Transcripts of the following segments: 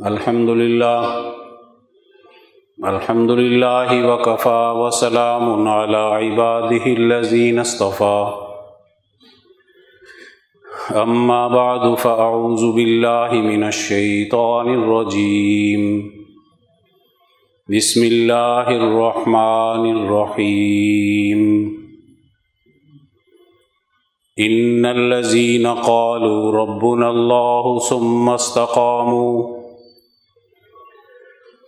الحمد لله الحمد لله وكفى وسلام على عباده الذين اصطفى أما بعد فأعوذ بالله من الشيطان الرجيم بسم الله الرحمن الرحيم إن الذين قالوا ربنا الله ثم استقاموا۔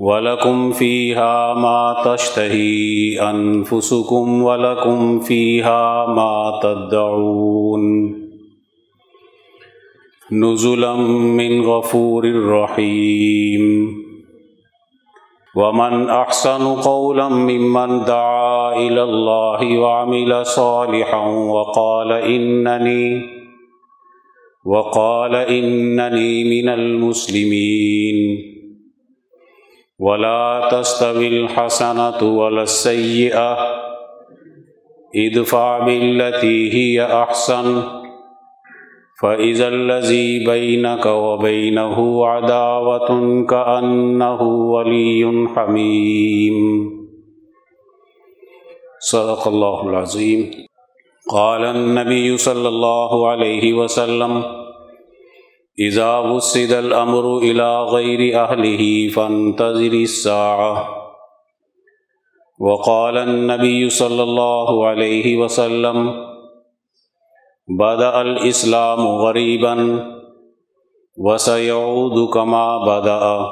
ولكم فيها ما تشتهي أنفسكم ولكم فيها ما تدعون نزلا من غفور رحيم ومن أحسن قولا ممن دعا إلى الله وعمل صالحا وقال إنني وقال إنني من المسلمين ولا تستوي الحسنة ولا السيئة. ادفع بالتي هي أحسن. فإذا الذي بينك وبينه عداوة كأنه ولي حميم. صدق الله العظيم. قال النبي صلى الله عليه وسلم اذا وسد الامر الى غير اهله فانتظر الساعه وقال النبي صلى الله عليه وسلم بدا الاسلام غريبا وسيعود كما بدا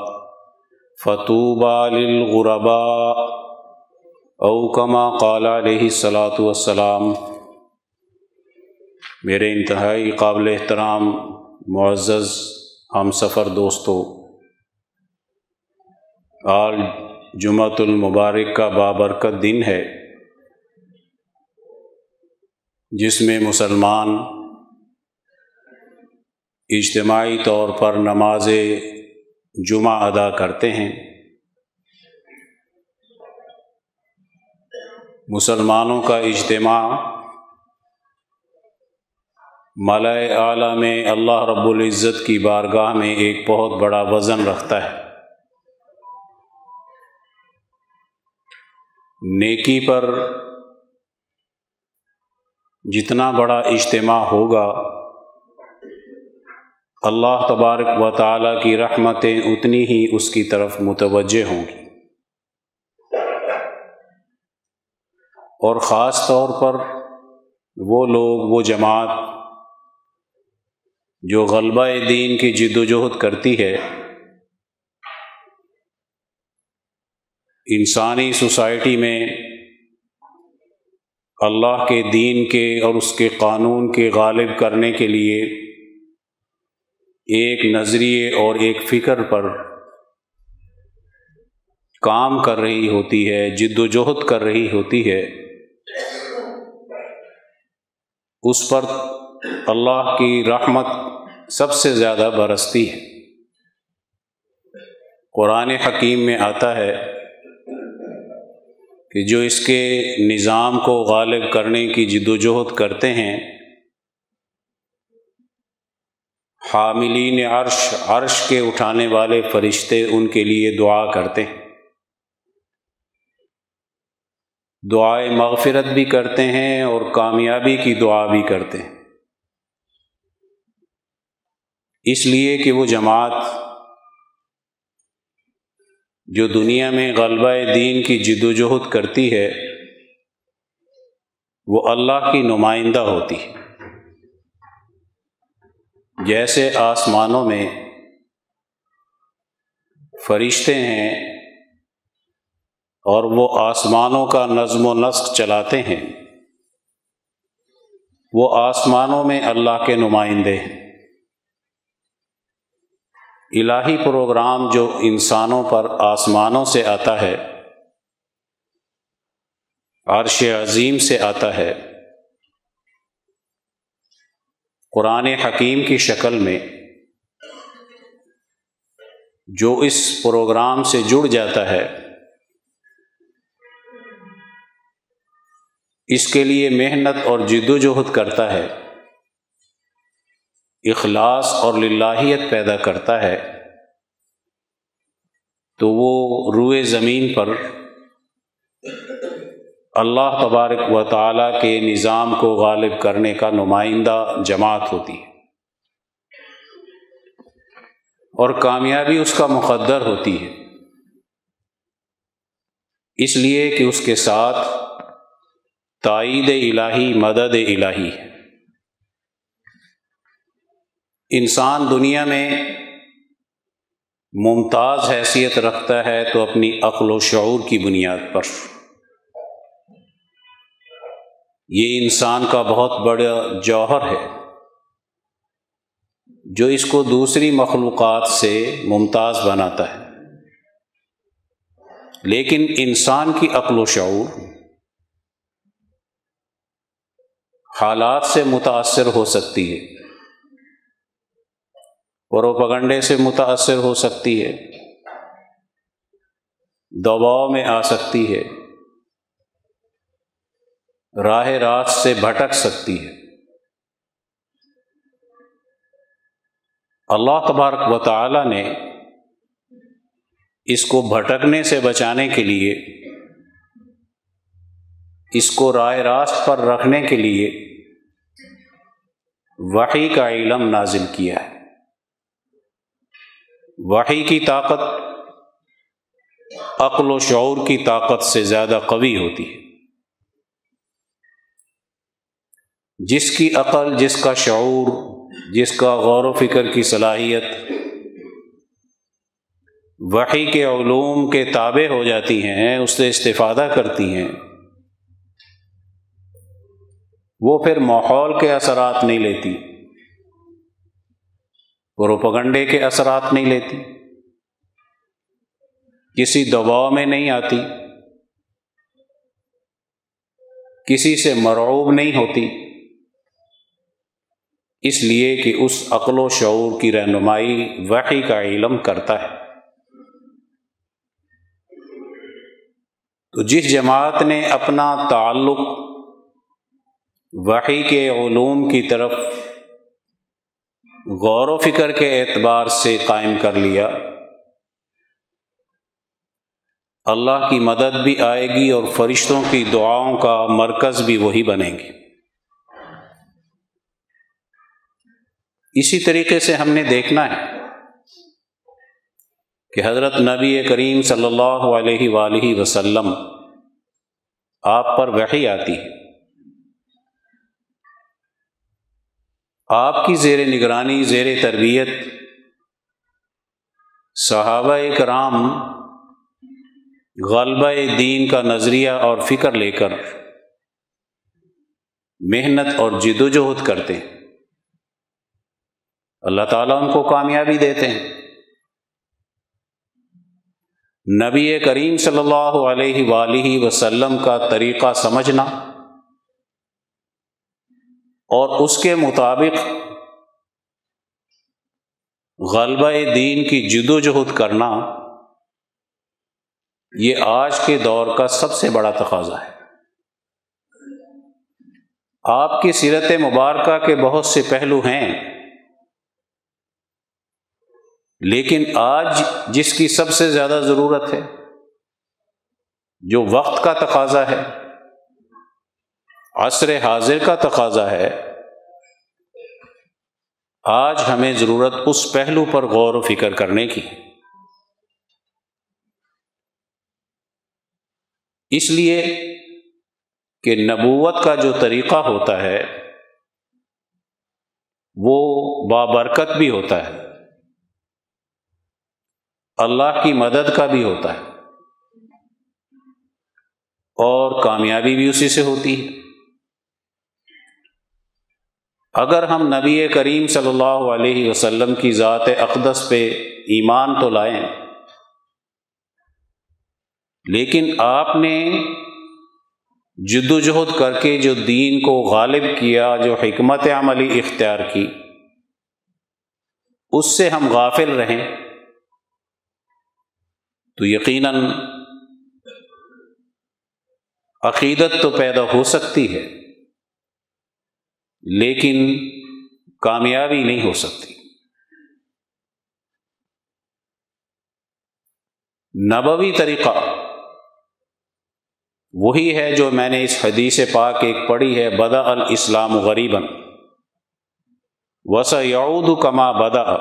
فتوبى للغرباء او كما قال عليه الصلاه والسلام. میرے انتہائی قابل احترام معزز، ہم سفر دوستوں آج جمعۃ المبارک کا بابرکت دن ہے، جس میں مسلمان اجتماعی طور پر نماز جمعہ ادا کرتے ہیں۔ مسلمانوں کا اجتماع ملائے اعلیٰ میں اللہ رب العزت کی بارگاہ میں ایک بہت بڑا وزن رکھتا ہے۔ نیکی پر جتنا بڑا اجتماع ہوگا، اللہ تبارک و تعالیٰ کی رحمتیں اتنی ہی اس کی طرف متوجہ ہوں گی۔ اور خاص طور پر وہ لوگ، وہ جماعت جو غلبہ دین کی جد و جہد کرتی ہے، انسانی سوسائٹی میں اللہ کے دین کے اور اس کے قانون کے غالب کرنے کے لیے ایک نظریے اور ایک فکر پر کام کر رہی ہوتی ہے جد و جہد کر رہی ہوتی ہے۔ اس پر اللہ کی رحمت سب سے زیادہ برستی ہے۔ قرآن حکیم میں آتا ہے کہ جو اس کے نظام کو غالب کرنے کی جد و جہد کرتے ہیں، حاملین عرش عرش کے اٹھانے والے فرشتے ان کے لیے دعا کرتے ہیں۔ دعائیں مغفرت بھی کرتے ہیں اور کامیابی کی دعا بھی کرتے ہیں۔ اس لیے کہ وہ جماعت جو دنیا میں غلبہ دین کی جد و جہد کرتی ہے، وہ اللہ کی نمائندہ ہوتی ہے۔ جیسے آسمانوں میں فرشتے ہیں اور وہ آسمانوں کا نظم و نسق چلاتے ہیں، وہ آسمانوں میں اللہ کے نمائندے ہیں۔ الہی پروگرام جو انسانوں پر آسمانوں سے آتا ہے، عرش عظیم سے آتا ہے۔ قرآن حکیم کی شکل میں جو اس پروگرام سے جڑ جاتا ہے، اس کے لیے محنت اور جد و جہد کرتا ہے۔ اخلاص اور للہیت پیدا کرتا ہے، تو وہ روئے زمین پر اللہ تبارک و تعالیٰ کے نظام کو غالب کرنے کا نمائندہ جماعت ہوتی ہے۔ اور کامیابی اس کا مقدر ہوتی ہے۔ اس لیے کہ اس کے ساتھ تائید الہی، مدد الہی ہے۔ انسان دنیا میں ممتاز حیثیت رکھتا ہے تو اپنی عقل و شعور کی بنیاد پر۔ یہ انسان کا بہت بڑا جوہر ہے۔ جو اس کو دوسری مخلوقات سے ممتاز بناتا ہے۔ لیکن انسان کی عقل و شعور حالات سے متاثر ہو سکتی ہے۔ پروپگنڈے سے متاثر ہو سکتی ہے۔ دباؤ میں آ سکتی ہے۔ راہ راست سے بھٹک سکتی ہے۔ اللہ تبارک و تعالی نے اس کو بھٹکنے سے بچانے کے لیے، اس کو رائے راست پر رکھنے کے لیے وحی کا علم نازل کیا ہے۔ وحی کی طاقت عقل و شعور کی طاقت سے زیادہ قوی ہوتی ہے۔ جس کی عقل، جس کا شعور، جس کا غور و فکر کی صلاحیت وحی کے علوم کے تابع ہو جاتی ہیں، اس سے استفادہ کرتی ہیں، وہ پھر ماحول کے اثرات نہیں لیتی۔ پروپگنڈے کے اثرات نہیں لیتی۔ کسی دباؤ میں نہیں آتی۔ کسی سے مرعوب نہیں ہوتی۔ اس لیے کہ اس عقل و شعور کی رہنمائی وحی کا علم کرتا ہے۔ تو جس جماعت نے اپنا تعلق وحی کے علوم کی طرف غور و فکر کے اعتبار سے قائم کر لیا۔ اللہ کی مدد بھی آئے گی اور فرشتوں کی دعاؤں کا مرکز بھی وہی بنے گی۔ اسی طریقے سے ہم نے دیکھنا ہے کہ حضرت نبی کریم صلی اللہ علیہ وآلہ وسلم آپ پر وحی آتی ہے۔ آپ کی زیر نگرانی، زیر تربیت صحابہ کرام غلبہ دین کا نظریہ اور فکر لے کر محنت اور جد و جہد کرتے ہیں۔ اللہ تعالیٰ ان کو کامیابی دیتے ہیں۔ نبی کریم صلی اللہ علیہ وآلہ وسلم کا طریقہ سمجھنا اور اس کے مطابق غلبہ دین کی جد و جہد کرنا یہ آج کے دور کا سب سے بڑا تقاضا ہے۔ آپ کی سیرت مبارکہ کے بہت سے پہلو ہیں، لیکن آج جس کی سب سے زیادہ ضرورت ہے، جو وقت کا تقاضا ہے عصر حاضر کا تقاضا ہے۔ آج ہمیں ضرورت اس پہلو پر غور و فکر کرنے کی۔ اس لیے کہ نبوت کا جو طریقہ ہوتا ہے، وہ بابرکت بھی ہوتا ہے۔ اللہ کی مدد کا بھی ہوتا ہے۔ اور کامیابی بھی اسی سے ہوتی ہے۔ اگر ہم نبی کریم صلی اللہ علیہ وسلم کی ذات اقدس پہ ایمان تو لائیں، لیکن آپ نے جد و جہد کر کے جو دین کو غالب کیا، جو حکمت عملی اختیار کی، اس سے ہم غافل رہیں، تو یقیناً عقیدت تو پیدا ہو سکتی ہے۔ لیکن کامیابی نہیں ہو سکتی۔ نبوی طریقہ وہی ہے جو میں نے اس حدیث پاک ایک پڑھی ہے بدا الاسلام غریباً۔ وس یعود کما بدا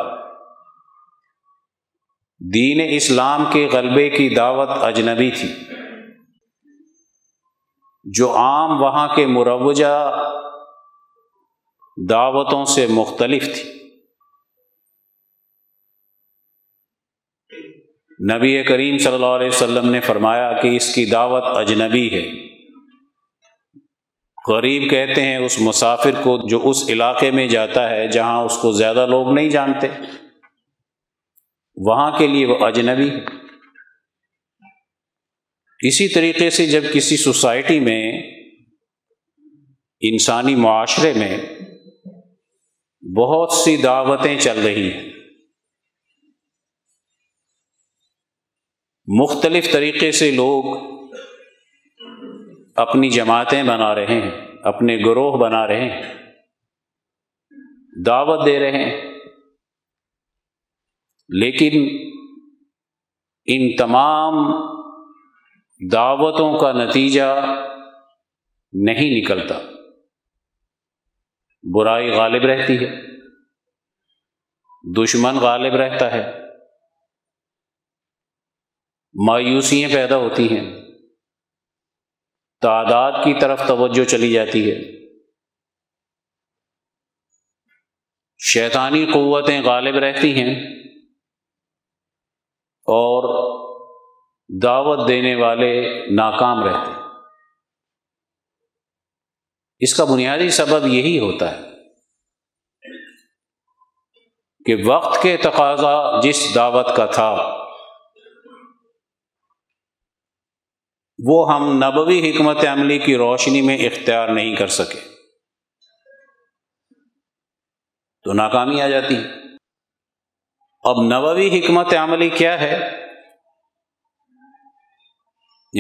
دین اسلام کے غلبے کی دعوت اجنبی تھی۔ جو عام وہاں کے مروجہ دعوتوں سے مختلف تھی۔ نبی کریم صلی اللہ علیہ وسلم نے فرمایا کہ اس کی دعوت اجنبی ہے۔ غریب کہتے ہیں اس مسافر کو جو اس علاقے میں جاتا ہے جہاں اس کو زیادہ لوگ نہیں جانتے۔ وہاں کے لیے وہ اجنبی اسی طریقے سے جب کسی سوسائٹی میں، انسانی معاشرے میں بہت سی دعوتیں چل رہی ہیں۔ مختلف طریقے سے لوگ اپنی جماعتیں بنا رہے ہیں، اپنے گروہ بنا رہے ہیں۔ دعوت دے رہے ہیں۔ لیکن ان تمام دعوتوں کا نتیجہ نہیں نکلتا۔ برائی غالب رہتی ہے۔ دشمن غالب رہتا ہے۔ مایوسیاں پیدا ہوتی ہیں۔ تعداد کی طرف توجہ چلی جاتی ہے۔ شیطانی قوتیں غالب رہتی ہیں اور دعوت دینے والے ناکام رہتے ہیں۔ اس کا بنیادی سبب یہی ہوتا ہے کہ وقت کے تقاضا جس دعوت کا تھا، وہ ہم نبوی حکمت عملی کی روشنی میں اختیار نہیں کر سکے۔ تو ناکامی آ جاتی۔ اب نبوی حکمت عملی کیا ہے؟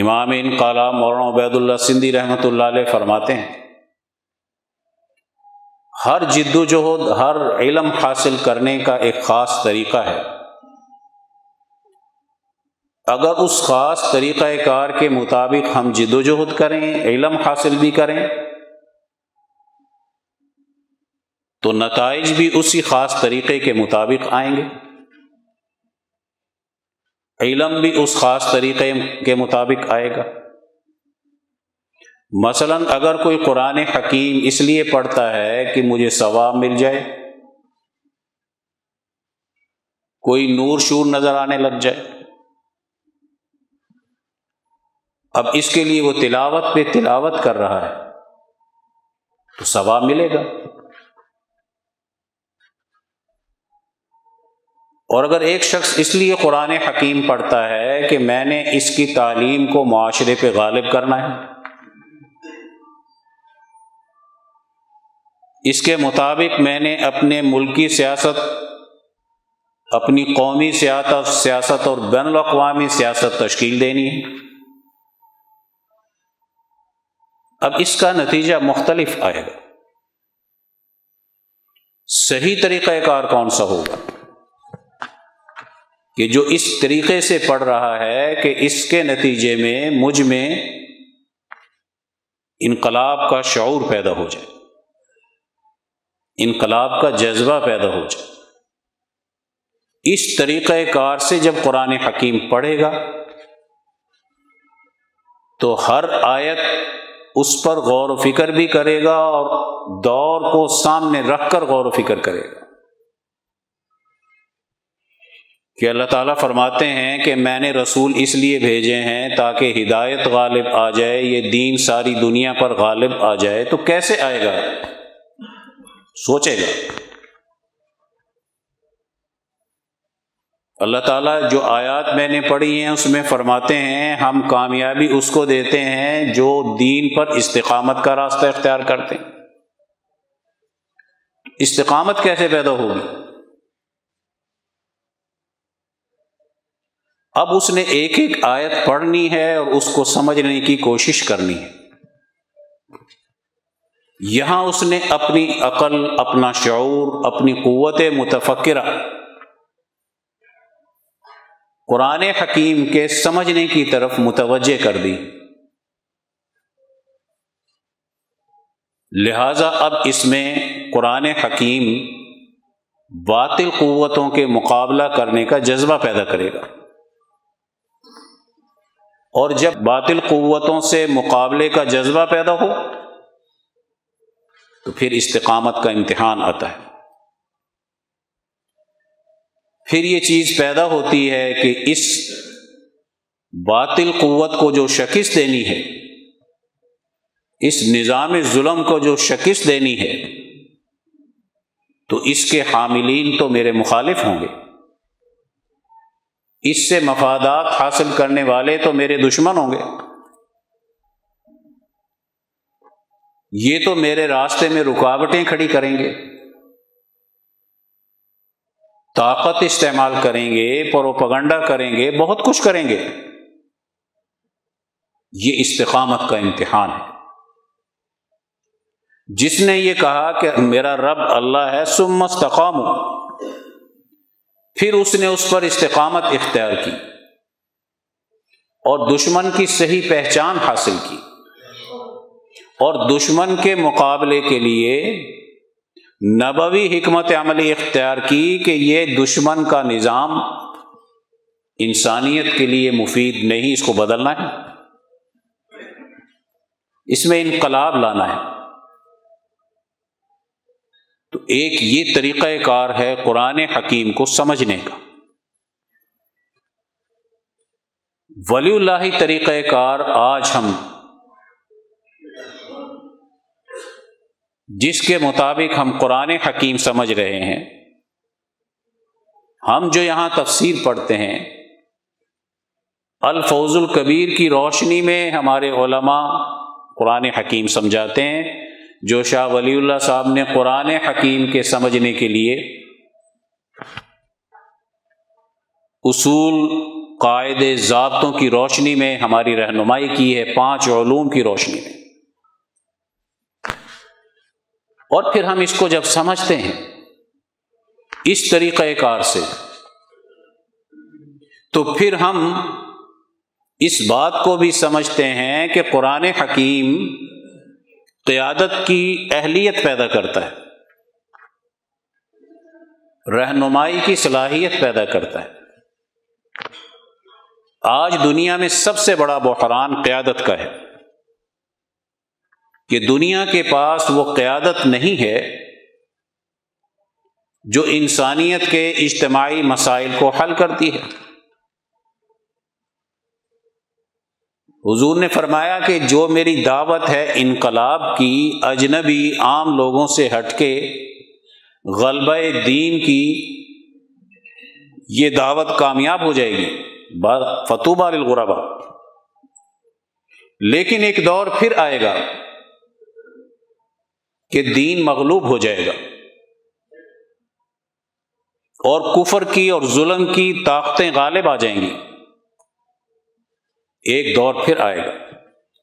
امام ان کالا مولانا عبید اللہ سندھی رحمۃ اللہ علیہ فرماتے ہیں ہر جد و جہد، ہر علم حاصل کرنے کا ایک خاص طریقہ ہے۔ اگر اس خاص طریقۂ کار کے مطابق ہم جد و جہد کریں، علم حاصل بھی کریں، تو نتائج بھی اسی خاص طریقے کے مطابق آئیں گے۔ علم بھی اس خاص طریقے کے مطابق آئے گا۔ مثلا اگر کوئی قرآن حکیم اس لیے پڑھتا ہے کہ مجھے ثواب مل جائے، کوئی نور شور نظر آنے لگ جائے، اب اس کے لیے وہ تلاوت پہ تلاوت کر رہا ہے، تو ثواب ملے گا۔ اور اگر ایک شخص اس لیے قرآن حکیم پڑھتا ہے کہ میں نے اس کی تعلیم کو معاشرے پہ غالب کرنا ہے اس کے مطابق میں نے اپنے ملکی سیاست، اپنی قومی سیاست سیاست اور بین الاقوامی سیاست تشکیل دینی ہے۔ اب اس کا نتیجہ مختلف آئے گا۔ صحیح طریقہ کار کون سا ہوگا؟ کہ جو اس طریقے سے پڑھ رہا ہے کہ اس کے نتیجے میں مجھ میں انقلاب کا شعور پیدا ہو جائے۔ انقلاب کا جذبہ پیدا ہو جائے۔ اس طریقہ کار سے جب قرآن حکیم پڑھے گا، تو ہر آیت اس پر غور و فکر بھی کرے گا اور دور کو سامنے رکھ کر غور و فکر کرے گا۔ کہ اللہ تعالیٰ فرماتے ہیں کہ میں نے رسول اس لیے بھیجے ہیں تاکہ ہدایت غالب آ جائے، یہ دین ساری دنیا پر غالب آ جائے، تو کیسے آئے گا؟ سوچے گا۔ اللہ تعالیٰ جو آیات میں نے پڑھی ہیں، اس میں فرماتے ہیں، ہم کامیابی اس کو دیتے ہیں جو دین پر استقامت کا راستہ اختیار کرتے ہیں۔ استقامت کیسے پیدا ہوگی؟ اب اس نے ایک ایک آیت پڑھنی ہے اور اس کو سمجھنے کی کوشش کرنی ہے۔ یہاں اس نے اپنی عقل، اپنا شعور، اپنی قوت متفقرہ قرآن حکیم کے سمجھنے کی طرف متوجہ کر دی۔ لہذا اب اس میں قرآن حکیم باطل قوتوں کے مقابلہ کرنے کا جذبہ پیدا کرے گا۔ اور جب باطل قوتوں سے مقابلے کا جذبہ پیدا ہو تو پھر استقامت کا امتحان آتا ہے۔ پھر یہ چیز پیدا ہوتی ہے کہ اس باطل قوت کو جو شکست دینی ہے، اس نظام ظلم کو جو شکست دینی ہے، تو اس کے حاملین تو میرے مخالف ہوں گے۔ اس سے مفادات حاصل کرنے والے تو میرے دشمن ہوں گے۔ یہ تو میرے راستے میں رکاوٹیں کھڑی کریں گے۔ طاقت استعمال کریں گے، پروپگنڈا کریں گے، بہت کچھ کریں گے۔ یہ استقامت کا امتحان ہے۔ جس نے یہ کہا کہ میرا رب اللہ ہے سم مستقام پھر اس نے اس پر استقامت اختیار کی اور دشمن کی صحیح پہچان حاصل کی۔ اور دشمن کے مقابلے کے لیے نبوی حکمت عملی اختیار کی کہ یہ دشمن کا نظام انسانیت کے لیے مفید نہیں، اس کو بدلنا ہے۔ اس میں انقلاب لانا ہے۔ تو ایک یہ طریقہ کار ہے قرآن حکیم کو سمجھنے کا۔ ولی اللہ طریقہ کار آج ہم جس کے مطابق ہم قرآن حکیم سمجھ رہے ہیں، ہم جو یہاں تفسیر پڑھتے ہیں، الفوز الکبیر کی روشنی میں ہمارے علماء قرآن حکیم سمجھاتے ہیں، جو شاہ ولی اللہ صاحب نے قرآن حکیم کے سمجھنے کے لیے اصول قاعد ضابطوں کی روشنی میں ہماری رہنمائی کی ہے، پانچ علوم کی روشنی میں۔ اور پھر ہم اس کو جب سمجھتے ہیں، اس طریقہ کار سے، تو پھر ہم اس بات کو بھی سمجھتے ہیں کہ قرآن حکیم قیادت کی اہلیت پیدا کرتا ہے، رہنمائی کی صلاحیت پیدا کرتا ہے۔ آج دنیا میں سب سے بڑا بحران قیادت کا ہے۔ کہ دنیا کے پاس وہ قیادت نہیں ہے جو انسانیت کے اجتماعی مسائل کو حل کرتی ہے۔ حضور نے فرمایا کہ جو میری دعوت ہے انقلاب کی، اجنبی عام لوگوں سے ہٹ کے، غلبہ دین کی، یہ دعوت کامیاب ہو جائے گی۔ فتوبہ الغربا لیکن ایک دور پھر آئے گا۔ کہ دین مغلوب ہو جائے گا۔ اور کفر کی اور ظلم کی طاقتیں غالب آ جائیں گی۔ ایک دور پھر آئے گا۔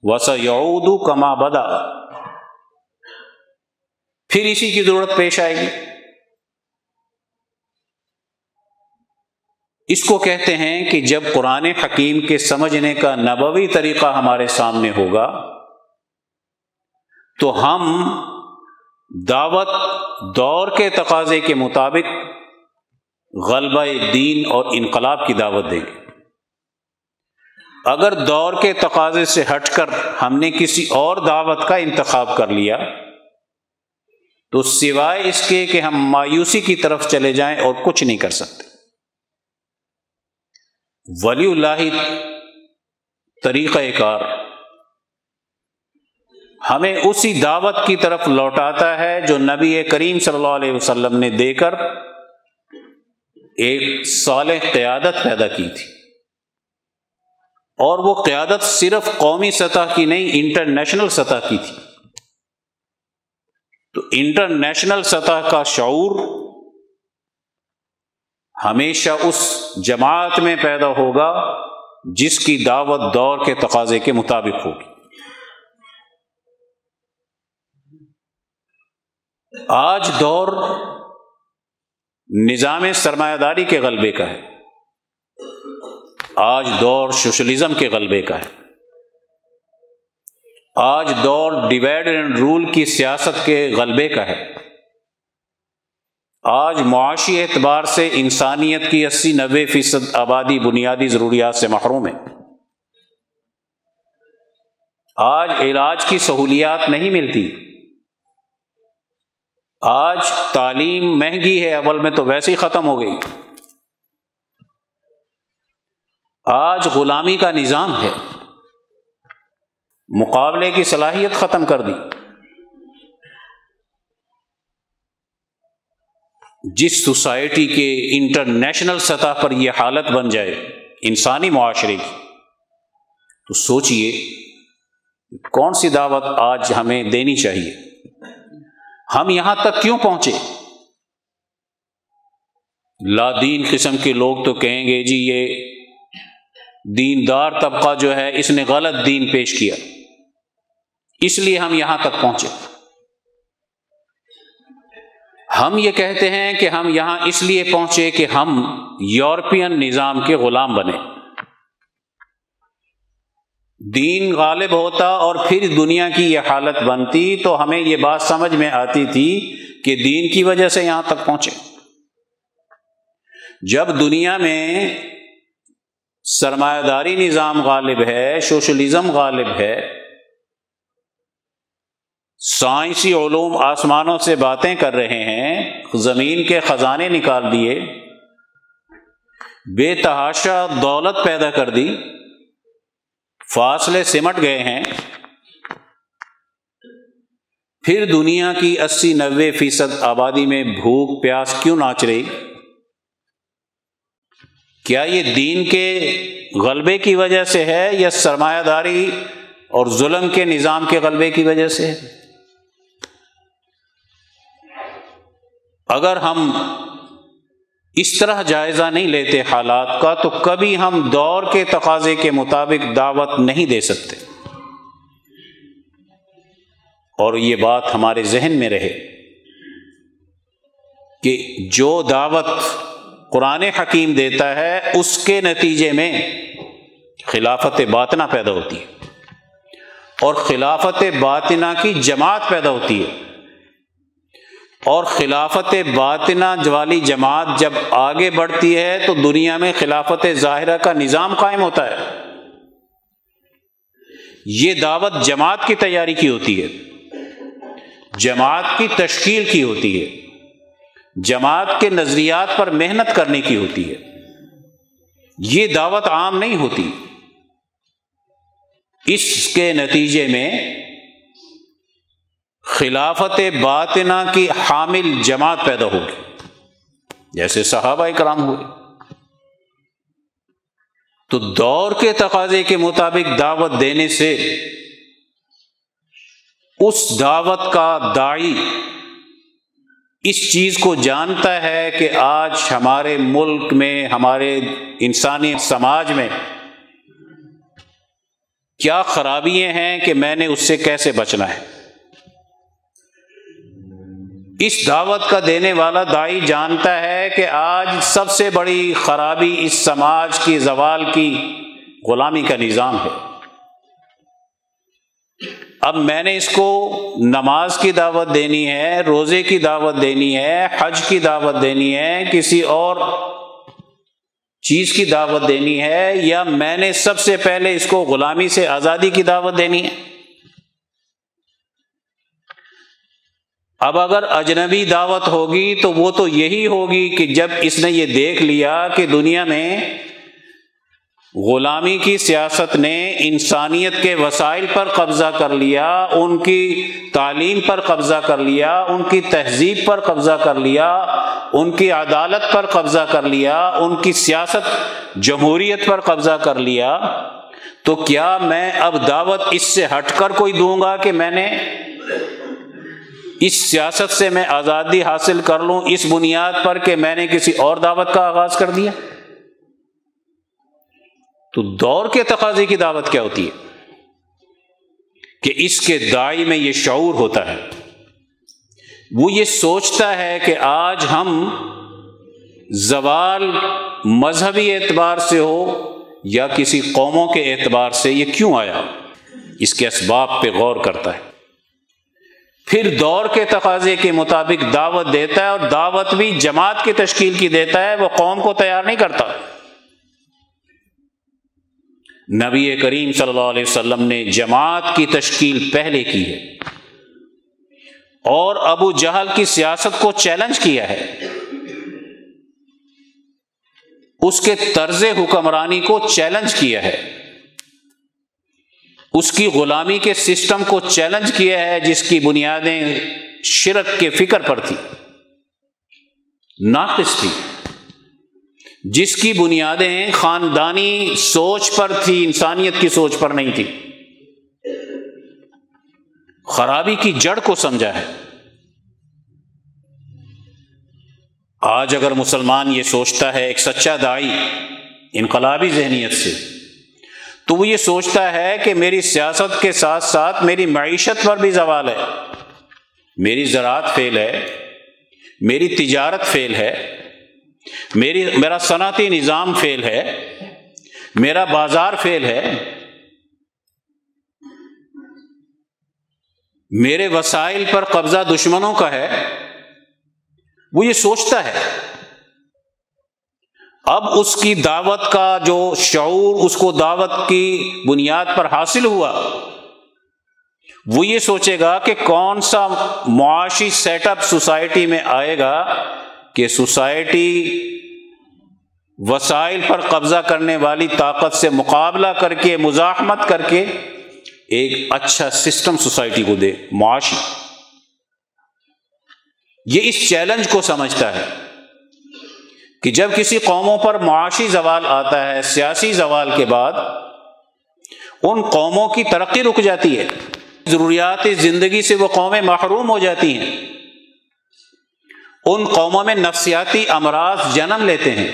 وسا یعود کما بدا۔ پھر اسی کی ضرورت پیش آئے گی۔ اس کو کہتے ہیں کہ جب قرآن حکیم کے سمجھنے کا نبوی طریقہ ہمارے سامنے ہوگا تو ہم دعوت دور کے تقاضے کے مطابق غلبہ دین اور انقلاب کی دعوت دیں گے اگر دور کے تقاضے سے ہٹ کر ہم نے کسی اور دعوت کا انتخاب کر لیا، تو سوائے اس کے کہ ہم مایوسی کی طرف چلے جائیں اور کچھ نہیں کر سکتے۔ ولی اللہ طریقہ کار ہمیں اسی دعوت کی طرف لوٹاتا ہے جو نبی کریم صلی اللہ علیہ وسلم نے دے کر ایک صالح قیادت پیدا کی تھی۔ اور وہ قیادت صرف قومی سطح کی نہیں، انٹرنیشنل سطح کی تھی۔ تو انٹرنیشنل سطح کا شعور ہمیشہ اس جماعت میں پیدا ہوگا جس کی دعوت دور کے تقاضے کے مطابق ہوگی۔ آج دور نظام سرمایہ داری کے غلبے کا ہے۔ آج دور سوشلزم کے غلبے کا ہے۔ آج دور ڈیوائڈ اینڈ رول کی سیاست کے غلبے کا ہے۔ آج معاشی اعتبار سے انسانیت کی اسی نوے فیصد آبادی بنیادی ضروریات سے محروم ہے۔ آج علاج کی سہولیات نہیں ملتی۔ آج تعلیم مہنگی ہے، اول میں تو ویسے ہی ختم ہو گئی۔ آج غلامی کا نظام ہے۔ مقابلے کی صلاحیت ختم کر دی۔ جس سوسائٹی کے انٹرنیشنل سطح پر یہ حالت بن جائے، انسانی معاشرے کی، تو سوچئے کون سی دعوت آج ہمیں دینی چاہیے۔ ہم یہاں تک کیوں پہنچے؟ لادین قسم کے لوگ تو کہیں گے جی یہ دیندار طبقہ جو ہے، اس نے غلط دین پیش کیا۔ اس لیے ہم یہاں تک پہنچے۔ ہم یہ کہتے ہیں کہ ہم یہاں اس لیے پہنچے کہ ہم یورپین نظام کے غلام بنے۔ دین غالب ہوتا اور پھر دنیا کی یہ حالت بنتی تو ہمیں یہ بات سمجھ میں آتی تھی کہ دین کی وجہ سے یہاں تک پہنچے۔ جب دنیا میں سرمایہ داری نظام غالب ہے، سوشلزم غالب ہے، سائنسی علوم آسمانوں سے باتیں کر رہے ہیں، زمین کے خزانے نکال دیے، بے تحاشا دولت پیدا کر دی۔ فاصلے سمٹ گئے ہیں۔ پھر دنیا کی اسی نوے فیصد آبادی میں بھوک پیاس کیوں ناچ رہی؟ کیا یہ دین کے غلبے کی وجہ سے ہے یا سرمایہ داری اور ظلم کے نظام کے غلبے کی وجہ سے؟ ہے اگر ہم اس طرح جائزہ نہیں لیتے حالات کا تو کبھی ہم دور کے تقاضے کے مطابق دعوت نہیں دے سکتے۔ اور یہ بات ہمارے ذہن میں رہے کہ جو دعوت قرآن حکیم دیتا ہے، اس کے نتیجے میں خلافت باطنہ پیدا ہوتی ہے۔ اور خلافت باطنہ کی جماعت پیدا ہوتی ہے۔ اور خلافت باطنہ جوالی جماعت جب آگے بڑھتی ہے تو دنیا میں خلافت ظاہرہ کا نظام قائم ہوتا ہے۔ یہ دعوت جماعت کی تیاری کی ہوتی ہے۔ جماعت کی تشکیل کی ہوتی ہے۔ جماعت کے نظریات پر محنت کرنے کی ہوتی ہے۔ یہ دعوت عام نہیں ہوتی۔ اس کے نتیجے میں خلافت باطنہ کی حامل جماعت پیدا ہوگی۔ جیسے صحابہ کرام ہوئے۔ تو دور کے تقاضے کے مطابق دعوت دینے سے اس دعوت کا دائی اس چیز کو جانتا ہے کہ آج ہمارے ملک میں، ہمارے انسانی سماج میں کیا خرابیاں ہیں کہ میں نے اس سے کیسے بچنا ہے۔ اس دعوت کا دینے والا دائی جانتا ہے کہ آج سب سے بڑی خرابی اس سماج کی زوال کی غلامی کا نظام ہے۔ اب میں نے اس کو نماز کی دعوت دینی ہے، روزے کی دعوت دینی ہے، حج کی دعوت دینی ہے، کسی اور چیز کی دعوت دینی ہے، یا میں نے سب سے پہلے اس کو غلامی سے آزادی کی دعوت دینی ہے؟ اب اگر اجنبی دعوت ہوگی تو وہ تو یہی ہوگی کہ جب اس نے یہ دیکھ لیا کہ دنیا میں غلامی کی سیاست نے انسانیت کے وسائل پر قبضہ کر لیا، ان کی تعلیم پر قبضہ کر لیا، ان کی تہذیب پر قبضہ کر لیا، ان کی عدالت پر قبضہ کر لیا، ان کی سیاست جمہوریت پر قبضہ کر لیا، تو کیا میں اب دعوت اس سے ہٹ کر کوئی دوں گا کہ میں نے اس سیاست سے میں آزادی حاصل کر لوں، اس بنیاد پر کہ میں نے کسی اور دعوت کا آغاز کر دیا۔ تو دور کے تقاضے کی دعوت کیا ہوتی ہے؟ کہ اس کے دائی میں یہ شعور ہوتا ہے۔ وہ یہ سوچتا ہے کہ آج ہم زوال مذہبی اعتبار سے ہو یا کسی قوموں کے اعتبار سے یہ کیوں آیا؟ اس کے اسباب پہ غور کرتا ہے۔ پھر دور کے تقاضے کے مطابق دعوت دیتا ہے اور دعوت بھی جماعت کی تشکیل کی دیتا ہے، وہ قوم کو تیار نہیں کرتا۔ نبی کریم صلی اللہ علیہ وسلم نے جماعت کی تشکیل پہلے کی ہے۔ اور ابو جہل کی سیاست کو چیلنج کیا ہے۔ اس کے طرز حکمرانی کو چیلنج کیا ہے۔ اس کی غلامی کے سسٹم کو چیلنج کیا ہے، جس کی بنیادیں شرک کے فکر پر تھی ناقص تھی جس کی بنیادیں خاندانی سوچ پر تھی انسانیت کی سوچ پر نہیں تھی خرابی کی جڑ کو سمجھا ہے۔ آج اگر مسلمان یہ سوچتا ہے، ایک سچا دائی انقلابی ذہنیت سے تو وہ یہ سوچتا ہے کہ میری سیاست کے ساتھ ساتھ میری معیشت پر بھی زوال ہے۔ میری زراعت فیل ہے۔ میری تجارت فیل ہے۔ میری، میرا صنعتی نظام فیل ہے۔ میرا بازار فیل ہے۔ میرے وسائل پر قبضہ دشمنوں کا ہے۔ وہ یہ سوچتا ہے۔ اب اس کی دعوت کا جو شعور، اس کو دعوت کی بنیاد پر حاصل ہوا، وہ یہ سوچے گا کہ کون سا معاشی سیٹ اپ سوسائٹی میں آئے گا کہ سوسائٹی وسائل پر قبضہ کرنے والی طاقت سے مقابلہ کر کے، مزاحمت کر کے ایک اچھا سسٹم سوسائٹی کو دے، معاشی۔ یہ اس چیلنج کو سمجھتا ہے۔ کہ جب کسی قوموں پر معاشی زوال آتا ہے، سیاسی زوال کے بعد ان قوموں کی ترقی رک جاتی ہے۔ ضروریات زندگی سے وہ قومیں محروم ہو جاتی ہیں۔ ان قوموں میں نفسیاتی امراض جنم لیتے ہیں۔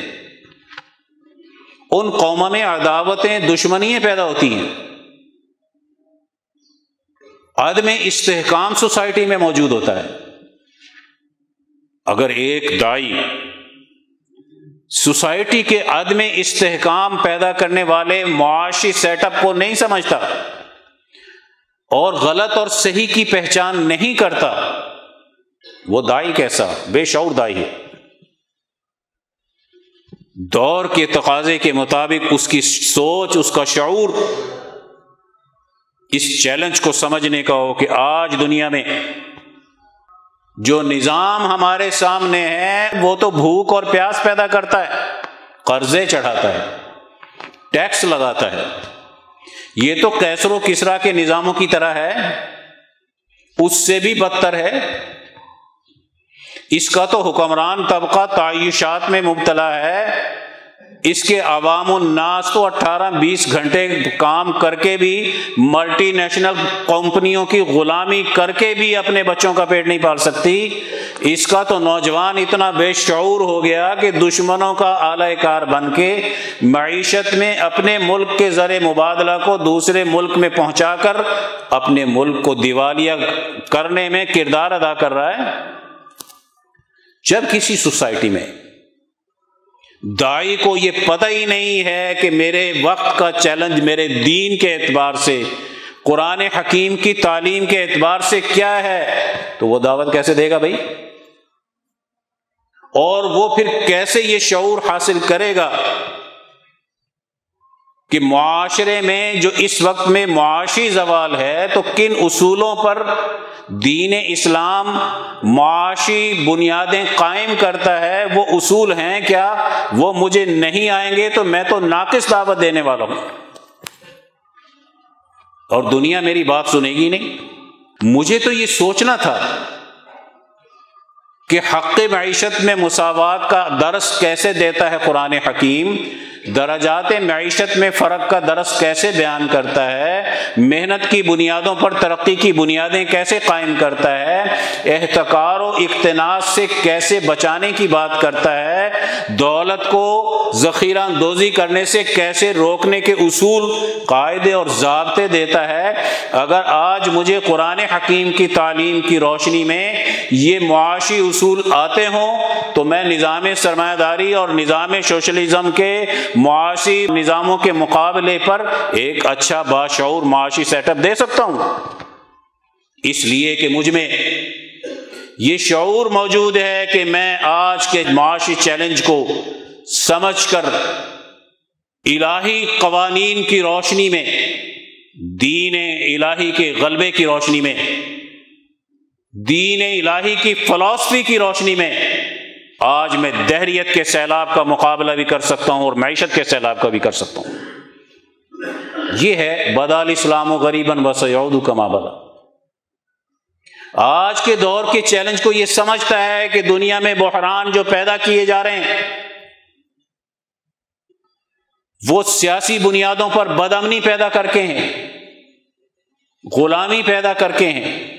ان قوموں میں عداوتیں، دشمنیاں پیدا ہوتی ہیں۔ عدم استحکام سوسائٹی میں موجود ہوتا ہے۔ اگر ایک دائی سوسائٹی کے عدم استحکام پیدا کرنے والے معاشی سیٹ اپ کو نہیں سمجھتا اور غلط اور صحیح کی پہچان نہیں کرتا، وہ دائی کیسا؟ بے شعور دائی ہے۔ دور کے تقاضے کے مطابق اس کی سوچ، اس کا شعور اس چیلنج کو سمجھنے کا ہو کہ آج دنیا میں جو نظام ہمارے سامنے ہے، وہ تو بھوک اور پیاس پیدا کرتا ہے، قرضے چڑھاتا ہے، ٹیکس لگاتا ہے۔ یہ تو کیسر و کسرا کے نظاموں کی طرح ہے، اس سے بھی بدتر ہے۔ اس کا تو حکمران طبقہ تعیشات میں مبتلا ہے۔ اس کے عوام الناس تو اٹھارہ بیس گھنٹے کام کر کے بھی ملٹی نیشنل کمپنیوں کی غلامی کر کے بھی اپنے بچوں کا پیٹ نہیں پال سکتی۔ اس کا تو نوجوان اتنا بے شعور ہو گیا کہ دشمنوں کا اعلی کار بن کے معیشت میں اپنے ملک کے زر مبادلہ کو دوسرے ملک میں پہنچا کر اپنے ملک کو دیوالیہ کرنے میں کردار ادا کر رہا ہے۔ جب کسی سوسائٹی میں دائی کو یہ پتہ ہی نہیں ہے کہ میرے وقت کا چیلنج میرے دین کے اعتبار سے، قرآن حکیم کی تعلیم کے اعتبار سے کیا ہے؟ تو وہ دعوت کیسے دے گا بھائی؟ اور وہ پھر کیسے یہ شعور حاصل کرے گا؟ کہ معاشرے میں جو اس وقت میں معاشی زوال ہے تو کن اصولوں پر دین اسلام معاشی بنیادیں قائم کرتا ہے وہ اصول ہیں کیا؟ وہ مجھے نہیں آئیں گے تو میں تو ناقص دعوت دینے والا ہوں۔ اور دنیا میری بات سنے گی نہیں۔ مجھے تو یہ سوچنا تھا کہ حق معیشت میں مساوات کا درس کیسے دیتا ہے قرآن حکیم؟ درجات معیشت میں فرق کا درس کیسے بیان کرتا ہے؟ محنت کی بنیادوں پر ترقی کی بنیادیں کیسے قائم کرتا ہے؟ احتکار و اقتناس سے کیسے بچانے کی بات کرتا ہے؟ دولت کو ذخیرہ اندوزی کرنے سے کیسے روکنے کے اصول قاعدے اور ضابطے دیتا ہے؟ اگر آج مجھے قرآن حکیم کی تعلیم کی روشنی میں یہ معاشی اصول آتے ہوں، تو میں نظام سرمایہ داری اور نظام سوشلزم کے معاشی نظاموں کے مقابلے پر ایک اچھا باشعور معاشی سیٹ اپ دے سکتا ہوں۔ اس لیے کہ مجھ میں یہ شعور موجود ہے کہ میں آج کے معاشی چیلنج کو سمجھ کر الہی قوانین کی روشنی میں، دین الہی کے غلبے کی روشنی میں، دین الہی کی فلاسفی کی روشنی میں آج میں دہریت کے سیلاب کا مقابلہ بھی کر سکتا ہوں اور معیشت کے سیلاب کا بھی کر سکتا ہوں۔ یہ ہے بدال اسلام و غریباً و سعود کا مابلہ آج کے دور کے چیلنج کو یہ سمجھتا ہے کہ دنیا میں بحران جو پیدا کیے جا رہے ہیں، وہ سیاسی بنیادوں پر بدامنی پیدا کر کے ہیں، غلامی پیدا کر کے ہیں،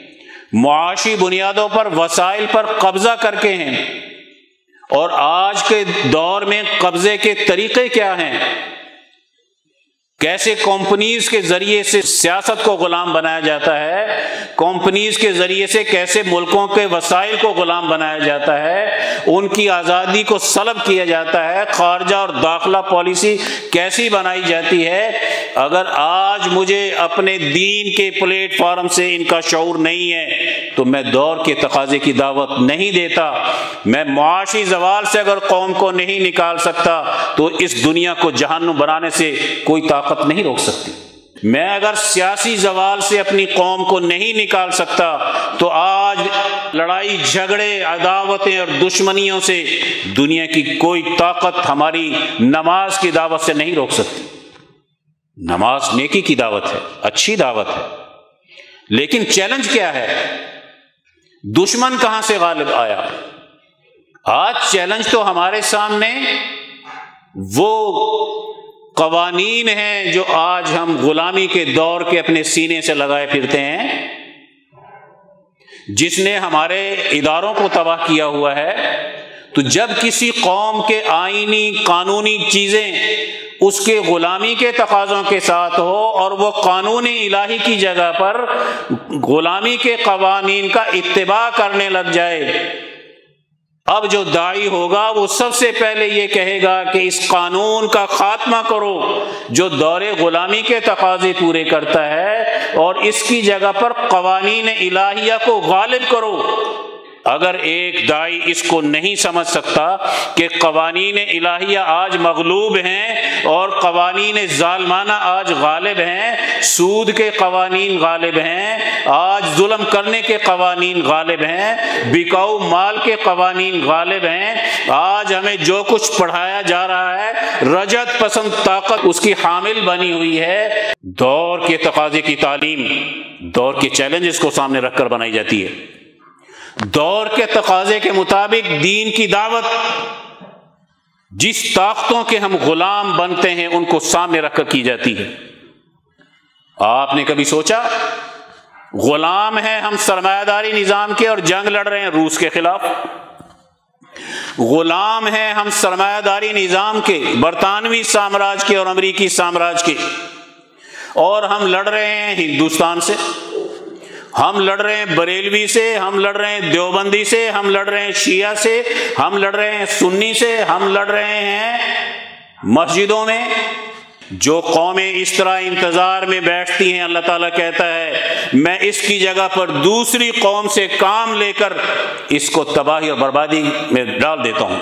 معاشی بنیادوں پر وسائل پر قبضہ کر کے ہیں۔ اور آج کے دور میں قبضے کے طریقے کیا ہیں؟ کیسے کمپنیز کے ذریعے سے سیاست کو غلام بنایا جاتا ہے، کمپنیز کے ذریعے سے کیسے ملکوں کے وسائل کو غلام بنایا جاتا ہے، ان کی آزادی کو سلب کیا جاتا ہے، خارجہ اور داخلہ پالیسی کیسی بنائی جاتی ہے۔ اگر آج مجھے اپنے دین کے پلیٹ فارم سے ان کا شعور نہیں ہے، تو میں دور کے تقاضے کی دعوت نہیں دیتا۔ میں معاشی زوال سے اگر قوم کو نہیں نکال سکتا، تو اس دنیا کو جہنم بنانے سے کوئی طاقت طاقت نہیں روک سکتی۔ میں اگر سیاسی زوال سے اپنی قوم کو نہیں نکال سکتا، تو آج لڑائی، جھگڑے، عداوتیں اور دشمنیوں سے دنیا کی کوئی طاقت ہماری نماز کی دعوت سے نہیں روک سکتی۔ نماز نیکی کی دعوت ہے، اچھی دعوت ہے۔ لیکن چیلنج کیا ہے؟ دشمن کہاں سے غالب آیا؟ آج چیلنج تو ہمارے سامنے، وہ قوانین ہیں جو آج ہم غلامی کے دور کے اپنے سینے سے لگائے پھرتے ہیں، جس نے ہمارے اداروں کو تباہ کیا ہوا ہے، تو جب کسی قوم کے آئینی قانونی چیزیں اس کے غلامی کے تقاضوں کے ساتھ ہو اور وہ قانونی الہی کی جگہ پر غلامی کے قوانین کا اتباع کرنے لگ جائے اب جو دائی ہوگا وہ سب سے پہلے یہ کہے گا کہ اس قانون کا خاتمہ کرو جو دور غلامی کے تقاضے پورے کرتا ہے اور اس کی جگہ پر قوانین الہیہ کو غالب کرو۔ اگر ایک دائی اس کو نہیں سمجھ سکتا کہ قوانین الہیہ آج مغلوب ہیں اور قوانین ظالمانہ آج غالب ہیں، سود کے قوانین غالب ہیں، آج ظلم کرنے کے قوانین غالب ہیں، بکاؤ مال کے قوانین غالب ہیں، آج ہمیں جو کچھ پڑھایا جا رہا ہے رجت پسند طاقت اس کی حامل بنی ہوئی ہے۔ دور کے تقاضے کی تعلیم، دور کے چیلنجز کو سامنے رکھ کر بنائی جاتی ہے۔ دور کے تقاضے کے مطابق دین کی دعوت، جس طاقتوں کے ہم غلام بنتے ہیں، ان کو سامنے رکھ کر کی جاتی ہے۔ آپ نے کبھی سوچا، غلام ہیں ہم سرمایہ داری نظام کے اور جنگ لڑ رہے ہیں روس کے خلاف؟ غلام ہیں ہم سرمایہ داری نظام کے، برطانوی سامراج کے اور امریکی سامراج کے۔ اور ہم لڑ رہے ہیں ہندوستان سے۔ ہم لڑ رہے ہیں بریلوی سے، ہم لڑ رہے ہیں دیوبندی سے، ہم لڑ رہے ہیں شیعہ سے، ہم لڑ رہے ہیں سنی سے، ہم لڑ رہے ہیں مسجدوں میں جو قومیں اس طرح انتظار میں بیٹھتی ہیں۔ اللہ تعالیٰ کہتا ہے، میں اس کی جگہ پر دوسری قوم سے کام لے کر اس کو تباہی اور بربادی میں ڈال دیتا ہوں۔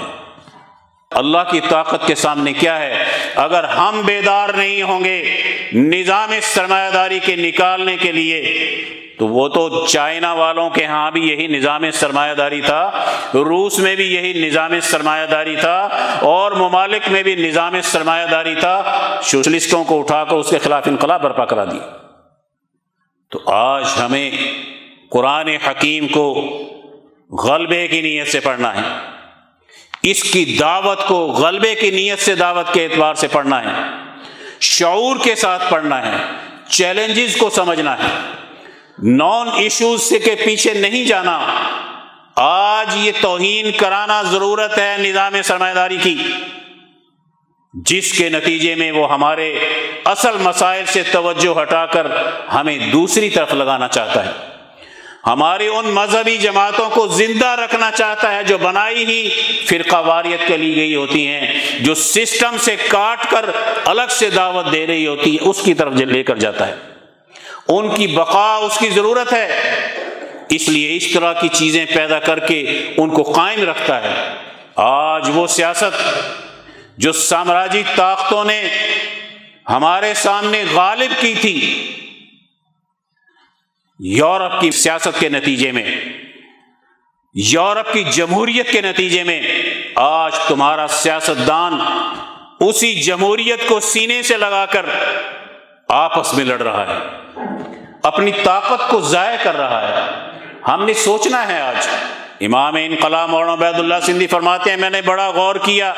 اللہ کی طاقت کے سامنے کیا ہے؟ اگر ہم بیدار نہیں ہوں گے، نظام سرمایہ داری کے نکالنے کے لیے تو وہ تو چائنا والوں کے ہاں بھی یہی نظام سرمایہ داری تھا، روس میں بھی یہی نظام سرمایہ داری تھا اور ممالک میں بھی نظام سرمایہ داری تھا۔ سوشلسٹوں کو اٹھا کر اس کے خلاف انقلاب برپا کرا دیا۔ تو آج ہمیں قرآن حکیم کو غلبے کی نیت سے پڑھنا ہے۔ اس کی دعوت کو غلبے کی نیت سے دعوت کے اعتبار سے پڑھنا ہے۔ شعور کے ساتھ پڑھنا ہے۔ چیلنجز کو سمجھنا ہے۔ نان ایشوز سے کے پیچھے نہیں جانا۔ آج یہ توہین کرانا ضرورت ہے نظام سرمایہ داری کی۔ جس کے نتیجے میں وہ ہمارے اصل مسائل سے توجہ ہٹا کر ہمیں دوسری طرف لگانا چاہتا ہے۔ ہماری ان مذہبی جماعتوں کو زندہ رکھنا چاہتا ہے جو بنائی ہی فرقہ واریت کے لی گئی ہوتی ہیں، جو سسٹم سے کاٹ کر الگ سے دعوت دے رہی ہوتی ہے اس کی طرف لے کر جاتا ہے۔ ان کی بقا اس کی ضرورت ہے۔ اس لیے اس طرح کی چیزیں پیدا کر کے ان کو قائم رکھتا ہے۔ آج وہ سیاست جو سامراجی طاقتوں نے ہمارے سامنے غالب کی تھی، یورپ کی سیاست کے نتیجے میں، یورپ کی جمہوریت کے نتیجے میں، آج تمہارا سیاست دان اسی جمہوریت کو سینے سے لگا کر آپس میں لڑ رہا ہے۔ اپنی طاقت کو ضائع کر رہا ہے۔ ہم نے سوچنا ہے آج۔ امام انقلاب مولانا عبید اللہ سندھی فرماتے ہیں، میں نے بڑا غور کیا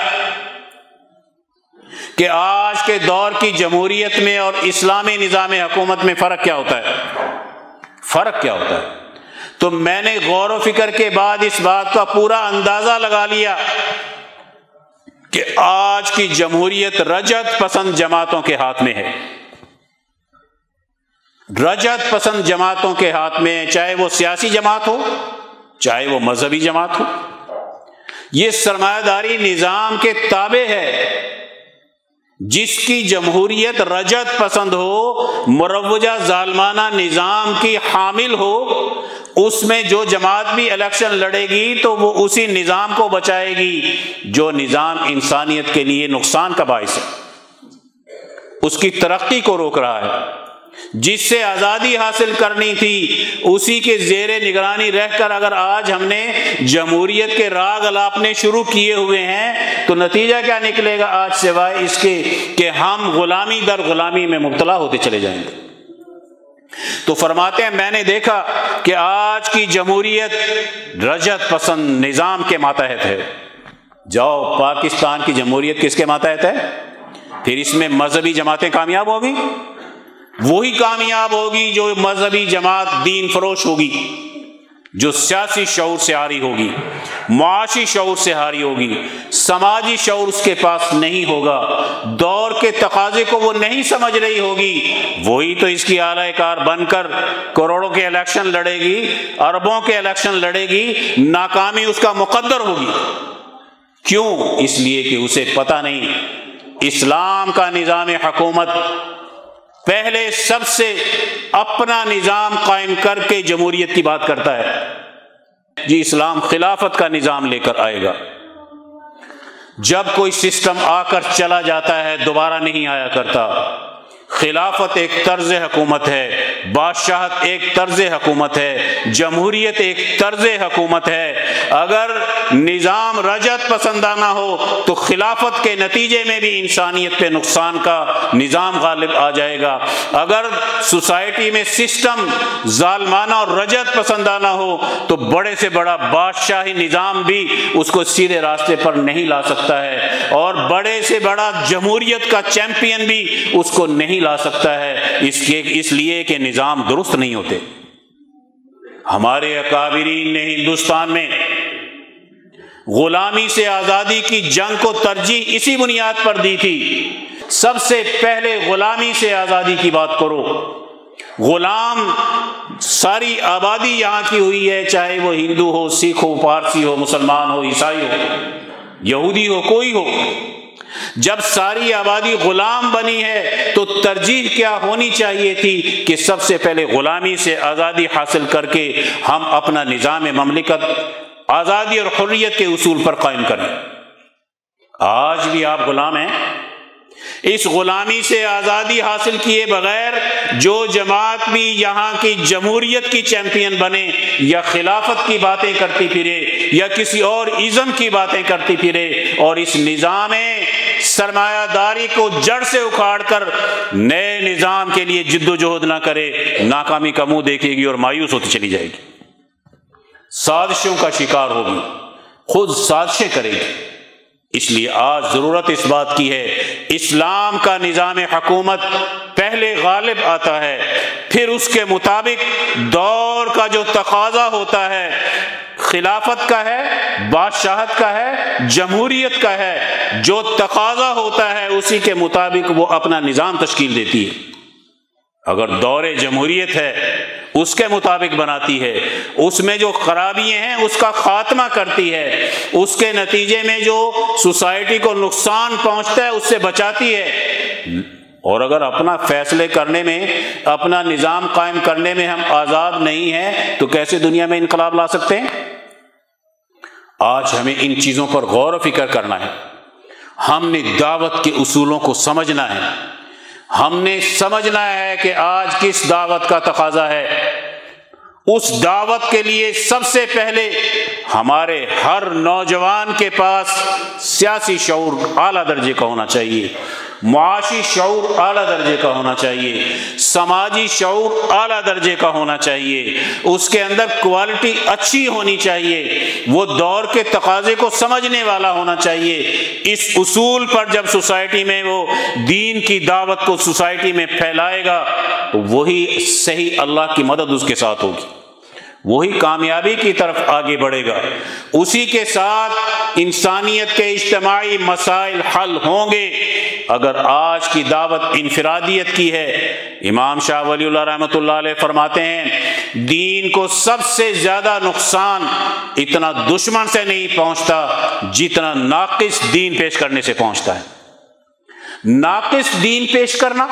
کہ آج کے دور کی جمہوریت میں اور اسلامی نظام حکومت میں فرق کیا ہوتا ہے۔ فرق کیا ہوتا ہے؟ تو میں نے غور و فکر کے بعد اس بات کا پورا اندازہ لگا لیا کہ آج کی جمہوریت رجت پسند جماعتوں کے ہاتھ میں ہے۔ رجت پسند جماعتوں کے ہاتھ میں چاہے وہ سیاسی جماعت ہو، چاہے وہ مذہبی جماعت ہو۔ یہ سرمایہ داری نظام کے تابع ہے۔ جس کی جمہوریت رجت پسند ہو، مروجہ ظالمانہ نظام کی حامل ہو، اس میں جو جماعت بھی الیکشن لڑے گی تو وہ اسی نظام کو بچائے گی جو نظام انسانیت کے لیے نقصان کا باعث ہے۔ اس کی ترقی کو روک رہا ہے۔ جس سے آزادی حاصل کرنی تھی، اسی کے زیر نگرانی رہ کر اگر آج ہم نے جمہوریت کے راگ الاپنے شروع کیے ہوئے ہیں، تو نتیجہ کیا نکلے گا؟ آج سوائے اس کے کہ ہم غلامی در غلامی میں مبتلا ہوتے چلے جائیں گے۔ تو فرماتے ہیں، میں نے دیکھا کہ آج کی جمہوریت رجت پسند نظام کے ماتحت ہے۔ جاؤ، پاکستان کی جمہوریت کس کے ماتحت ہے؟ پھر اس میں مذہبی جماعتیں کامیاب ہوگی وہی کامیاب ہوگی جو مذہبی جماعت دین فروش ہوگی، جو سیاسی شعور سے ہاری ہوگی، معاشی شعور سے ہاری ہوگی۔ سماجی شعور اس کے پاس نہیں ہوگا، دور کے تقاضے کو وہ نہیں سمجھ رہی ہوگی۔ وہی تو اس کی اعلی کار بن کر کروڑوں کے الیکشن لڑے گی، اربوں کے الیکشن لڑے گی، ناکامی اس کا مقدر ہوگی۔ کیوں؟ اس لیے کہ اسے پتہ نہیں۔ اسلام کا نظام حکومت پہلے سب سے اپنا نظام قائم کر کے جمہوریت کی بات کرتا ہے۔ جی اسلام خلافت کا نظام لے کر آئے گا۔ جب کوئی سسٹم آ کر چلا جاتا ہے، دوبارہ نہیں آیا کرتا۔ خلافت ایک طرز حکومت ہے، بادشاہت ایک طرز حکومت ہے، جمہوریت ایک طرز حکومت ہے۔ اگر نظام رجت پسندانہ ہو، تو خلافت کے نتیجے میں بھی انسانیت پہ نقصان کا نظام غالب آ جائے گا۔ اگر سوسائٹی میں سسٹم ظالمانہ اور رجت پسندانہ ہو، تو بڑے سے بڑا بادشاہی نظام بھی اس کو سیدھے راستے پر نہیں لا سکتا ہے۔ اور بڑے سے بڑا جمہوریت کا چیمپئن بھی اس کو نہیں لا سکتا ہے، اس کے اس لیے کہ نظام درست نہیں ہوتے۔ ہمارے اکابرین نے ہندوستان میں غلامی سے آزادی کی جنگ کو ترجیح اسی بنیاد پر دی تھی۔ سب سے پہلے غلامی سے آزادی کی بات کرو۔ غلام ساری آبادی یہاں کی ہوئی ہے، چاہے وہ ہندو ہو، سکھ ہو، پارسی ہو، مسلمان ہو، عیسائی ہو، یہودی ہو، کوئی ہو۔ جب ساری آبادی غلام بنی ہے تو ترجیح کیا ہونی چاہیے تھی کہ سب سے پہلے غلامی سے آزادی حاصل کر کے ہم اپنا نظام مملکت، آزادی اور حریت کے اصول پر قائم کریں۔ آج بھی آپ غلام ہیں؟ اس غلامی سے آزادی حاصل کیے بغیر جو جماعت بھی یہاں کی جمہوریت کی چیمپئن بنے، یا خلافت کی باتیں کرتی پھرے، یا کسی اور ازم کی باتیں کرتی پھرے، اور اس نظام سرمایہ داری کو جڑ سے اکھاڑ کر نئے نظام کے لیے جد و جہد نہ کرے، ناکامی کا منہ دیکھے گی اور مایوس ہوتی چلی جائے گی۔ سازشوں کا شکار ہوگی، خود سازشیں کرے گی۔ اس لیے آج ضرورت اس بات کی ہے، اسلام کا نظام حکومت پہلے غالب آتا ہے، پھر اس کے مطابق دور کا جو تقاضا ہوتا ہے، خلافت کا ہے، بادشاہت کا ہے، جمہوریت کا ہے، جو تقاضا ہوتا ہے اسی کے مطابق وہ اپنا نظام تشکیل دیتی ہے۔ اگر دور جمہوریت ہے، اس کے مطابق بناتی ہے۔ اس میں جو خرابیاں ہیں، اس کا خاتمہ کرتی ہے۔ اس کے نتیجے میں جو سوسائٹی کو نقصان پہنچتا ہے، اس سے بچاتی ہے۔ اور اگر اپنا فیصلے کرنے میں، اپنا نظام قائم کرنے میں ہم آزاد نہیں ہیں، تو کیسے دنیا میں انقلاب لا سکتے ہیں؟ آج ہمیں ان چیزوں پر غور و فکر کرنا ہے۔ ہم نے دعوت کے اصولوں کو سمجھنا ہے۔ ہم نے سمجھنا ہے کہ آج کس دعوت کا تقاضا ہے۔ اس دعوت کے لیے سب سے پہلے ہمارے ہر نوجوان کے پاس سیاسی شعور اعلیٰ درجے کا ہونا چاہیے۔ معاشی شعور اعلیٰ درجے کا ہونا چاہیے، سماجی شعور اعلیٰ درجے کا ہونا چاہیے۔ اس کے اندر کوالٹی اچھی ہونی چاہیے، وہ دور کے تقاضے کو سمجھنے والا ہونا چاہیے۔ اس اصول پر جب سوسائٹی میں وہ دین کی دعوت کو سوسائٹی میں پھیلائے گا، وہی صحیح اللہ کی مدد اس کے ساتھ ہوگی۔ وہی کامیابی کی طرف آگے بڑھے گا۔ اسی کے ساتھ انسانیت کے اجتماعی مسائل حل ہوں گے۔ اگر آج کی دعوت انفرادیت کی ہے، امام شاہ ولی اللہ رحمۃ اللہ علیہ فرماتے ہیں، دین کو سب سے زیادہ نقصان اتنا دشمن سے نہیں پہنچتا جتنا ناقص دین پیش کرنے سے پہنچتا ہے۔ ناقص دین پیش کرنا،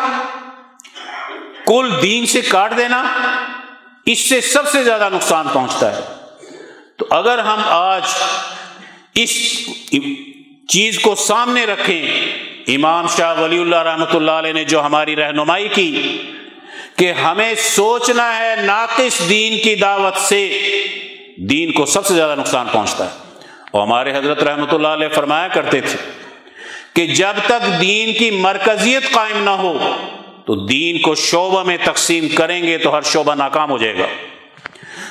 کل دین سے کاٹ دینا اس سے سب سے زیادہ نقصان پہنچتا ہے۔ تو اگر ہم آج اس چیز کو سامنے رکھیں، امام شاہ ولی اللہ رحمۃ اللہ علیہ نے جو ہماری رہنمائی کی کہ ہمیں سوچنا ہے ناقص دین کی دعوت سے، دین کو سب سے زیادہ نقصان پہنچتا ہے۔ اور ہمارے حضرت رحمۃ اللہ علیہ فرمایا کرتے تھے کہ جب تک دین کی مرکزیت قائم نہ ہو تو دین کو شعبہ میں تقسیم کریں گے تو ہر شعبہ ناکام ہو جائے گا۔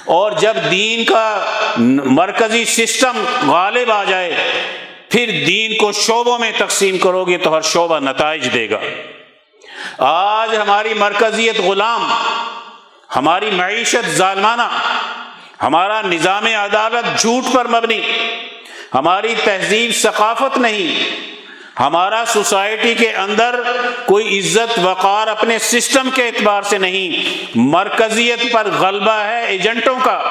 اور جب دین کا مرکزی سسٹم غالب آ جائے، پھر دین کو شعبوں میں تقسیم کرو گے تو ہر شعبہ نتائج دے گا۔ آج ہماری مرکزیت غلام، ہماری معیشت ظالمانہ، ہمارا نظام عدالت جھوٹ پر مبنی، ہماری تہذیب ثقافت نہیں ہمارا سوسائٹی کے اندر کوئی عزت وقار اپنے سسٹم کے اعتبار سے نہیں، مرکزیت پر غلبہ ہے ایجنٹوں کا۔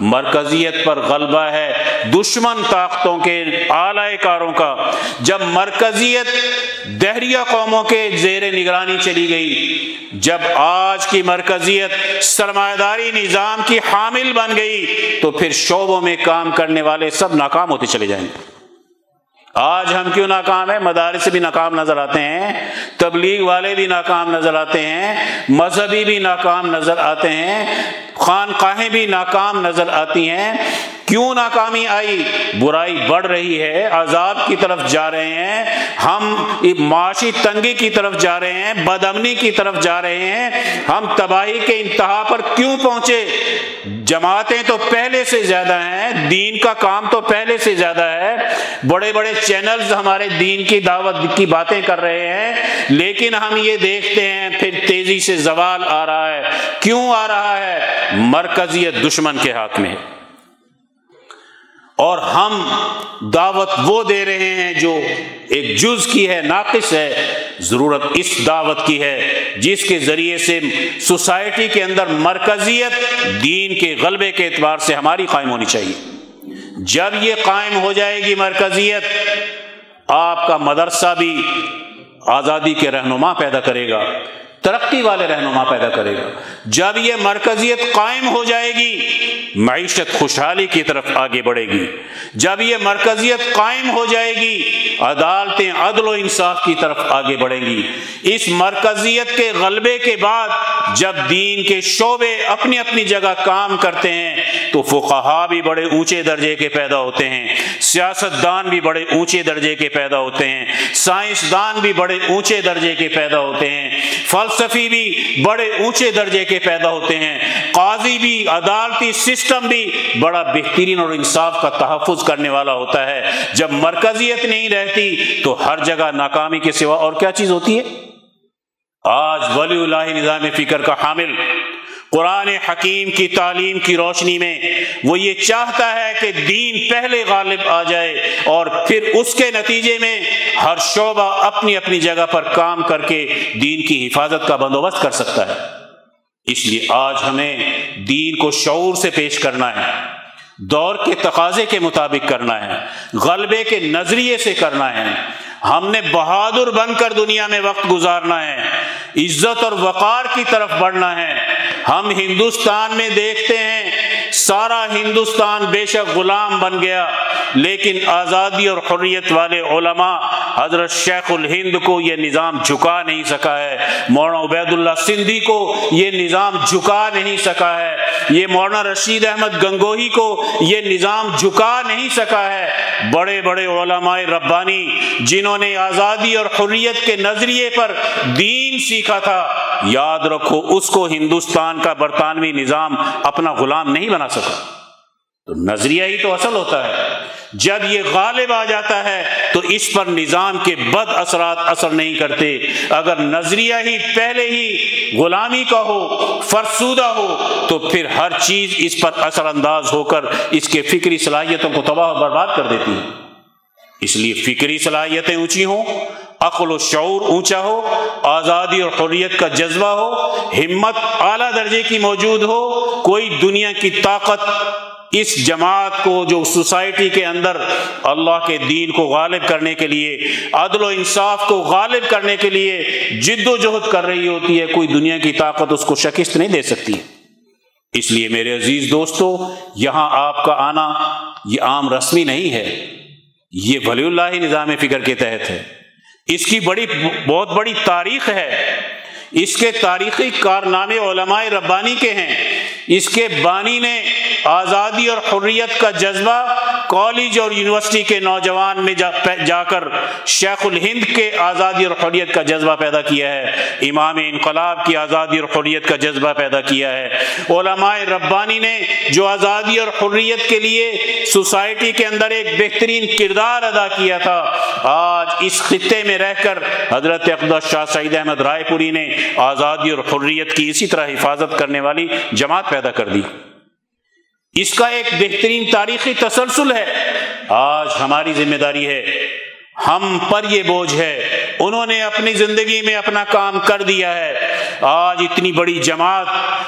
مرکزیت پر غلبہ ہے دشمن طاقتوں کے اعلی کاروں کا۔ جب مرکزیت دہریہ قوموں کے زیر نگرانی چلی گئی، جب آج کی مرکزیت سرمایہ داری نظام کی حامل بن گئی، تو پھر شعبوں میں کام کرنے والے سب ناکام ہوتے چلے جائیں گے۔ آج ہم کیوں ناکام ہیں؟ مدارس بھی ناکام نظر آتے ہیں، تبلیغ والے بھی ناکام نظر آتے ہیں، مذہبی بھی ناکام نظر آتے ہیں، خانقاہیں بھی ناکام نظر آتی ہیں۔ کیوں ناکامی آئی؟ برائی بڑھ رہی ہے، عذاب کی طرف جا رہے ہیں۔ ہم معاشی تنگی کی طرف جا رہے ہیں بد امنی کی طرف جا رہے ہیں۔ ہم تباہی کے انتہا پر کیوں پہنچے؟ جماعتیں تو پہلے سے زیادہ ہیں، دین کا کام تو پہلے سے زیادہ ہے۔ بڑے بڑے چینلز ہمارے دین کی دعوت کی باتیں کر رہے ہیں، لیکن ہم یہ دیکھتے ہیں، پھر تیزی سے زوال آ رہا ہے۔ کیوں آ رہا ہے؟ مرکزیت دشمن کے ہاتھ میں۔ اور ہم دعوت وہ دے رہے ہیں جو ایک جز کی ہے، ناقص ہے۔ ضرورت اس دعوت کی ہے، جس کے ذریعے سے سوسائٹی کے اندر مرکزیت دین کے غلبے کے اعتبار سے ہماری قائم ہونی چاہیے۔ جب یہ قائم ہو جائے گی مرکزیت، آپ کا مدرسہ بھی آزادی کے رہنما پیدا کرے گا۔ ترقی والے رہنما پیدا کرے گا۔ جب یہ مرکزیت قائم ہو جائے گی، معیشت خوشحالی کی طرف آگے بڑھے گی۔ جب یہ مرکزیت قائم ہو جائے گی، عدالتیں، عدل و انصاف کی طرف آگے بڑھیں گی۔ اس مرکزیت کے غلبے کے بعد جب دین کے شعبے اپنی اپنی جگہ کام کرتے ہیں، تو فقہا بھی بڑے اونچے درجے کے پیدا ہوتے ہیں۔ سیاست دان بھی بڑے اونچے درجے کے پیدا ہوتے ہیں۔ سائنسدان بھی بڑے اونچے درجے کے پیدا ہوتے ہیں۔ مستفی بھی بڑے اونچے درجے کے پیدا ہوتے ہیں۔ قاضی بھی، عدالتی سسٹم بھی بڑا بہترین اور انصاف کا تحفظ کرنے والا ہوتا ہے۔ جب مرکزیت نہیں رہتی تو ہر جگہ ناکامی کے سوا اور کیا چیز ہوتی ہے؟ آج ولی اللہ نظام فکر کا حامل۔ قرآن حکیم کی تعلیم کی روشنی میں وہ یہ چاہتا ہے کہ دین پہلے غالب آ جائے اور پھر اس کے نتیجے میں ہر شعبہ اپنی اپنی جگہ پر کام کر کے دین کی حفاظت کا بندوبست کر سکتا ہے۔ اس لیے آج ہمیں دین کو شعور سے پیش کرنا ہے، دور کے تقاضے کے مطابق کرنا ہے، غلبے کے نظریے سے کرنا ہے۔ ہم نے بہادر بن کر دنیا میں وقت گزارنا ہے، عزت اور وقار کی طرف بڑھنا ہے۔ ہم ہندوستان میں دیکھتے ہیں سارا ہندوستان بے شک غلام بن گیا، لیکن آزادی اور حریت والے علماء حضرت شیخ الہند کو یہ نظام جھکا نہیں سکا ہے، مولانا عبید اللہ سندھی کو یہ نظام جھکا نہیں سکا ہے، یہ مولانا رشید احمد گنگوہی کو یہ نظام جھکا نہیں سکا ہے۔ بڑے بڑے علماء ربانی جنہوں نے آزادی اور حریت کے نظریے پر دین سیکھا تھا، یاد رکھو اس کو ہندوستان کا برطانوی نظام اپنا غلام نہیں بنا سکا۔ تو نظریہ ہی تو اصل ہوتا ہے۔ جب یہ غالب آ جاتا ہے، تو اس پر نظام کے بد اثرات اثر نہیں کرتے۔ اگر نظریہ ہی پہلے ہی غلامی کا ہو، فرسودہ ہو، تو پھر ہر چیز اس پر اثر انداز ہو کر اس کے فکری صلاحیتوں کو تباہ و برباد کر دیتی ہے۔ اس لیے فکری صلاحیتیں اونچی ہوں، عقل و شعور اونچا ہو، آزادی اور حریت کا جذبہ ہو، ہمت اعلیٰ درجے کی موجود ہو، کوئی دنیا کی طاقت اس جماعت کو جو سوسائٹی کے اندر اللہ کے دین کو غالب کرنے کے لیے، عدل و انصاف کو غالب کرنے کے لیے جد و جہد کر رہی ہوتی ہے، کوئی دنیا کی طاقت اس کو شکست نہیں دے سکتی۔ اس لیے میرے عزیز دوستو، یہاں آپ کا آنا یہ عام رسمی نہیں ہے۔ یہ ولی اللہ نظام فکر کے تحت ہے۔ اس کی بڑی، بہت بڑی تاریخ ہے۔ اس کے تاریخی کارنامے علماء ربانی کے ہیں۔ اس کے بانی نے آزادی اور حریت کا جذبہ کالج اور یونیورسٹی کے نوجوان میں جا, جا کر شیخ الہند کے آزادی اور حریت کا جذبہ پیدا کیا ہے۔ امام انقلاب کی آزادی اور حریت کا جذبہ پیدا کیا ہے۔ علماء ربانی نے جو آزادی اور حریت کے لیے سوسائٹی کے اندر ایک بہترین کردار ادا کیا تھا آج اس خطے میں رہ کر حضرت اقدس شاہ سعید احمد رائے پوری نے آزادی اور حریت کی اسی طرح حفاظت کرنے والی جماعت پیدا کر دی۔ اس کا ایک بہترین تاریخی تسلسل ہے۔ آج ہماری ذمہ داری ہے۔ ہم پر یہ بوجھ ہے۔ انہوں نے اپنی زندگی میں اپنا کام کر دیا ہے۔ آج اتنی بڑی جماعت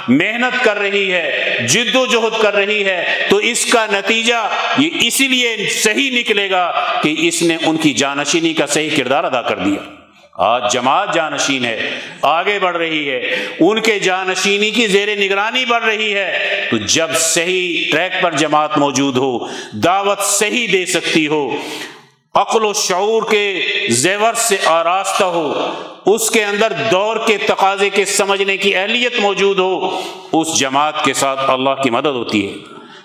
محنت کر رہی ہے، جد و جہد کر رہی ہے۔ تو اس کا نتیجہ یہ اسی لیے صحیح نکلے گا کہ اس نے ان کی جانشینی کا صحیح کردار ادا کر دیا۔ آج جماعت جانشین ہے، آگے بڑھ رہی ہے۔ ان کے جانشینی کی زیر نگرانی بڑھ رہی ہے۔ تو جب صحیح ٹریک پر جماعت موجود ہو، دعوت صحیح دے سکتی ہو، عقل و شعور کے زیور سے آراستہ ہو، اس کے اندر دور کے تقاضے کے سمجھنے کی اہلیت موجود ہو، اس جماعت کے ساتھ اللہ کی مدد ہوتی ہے۔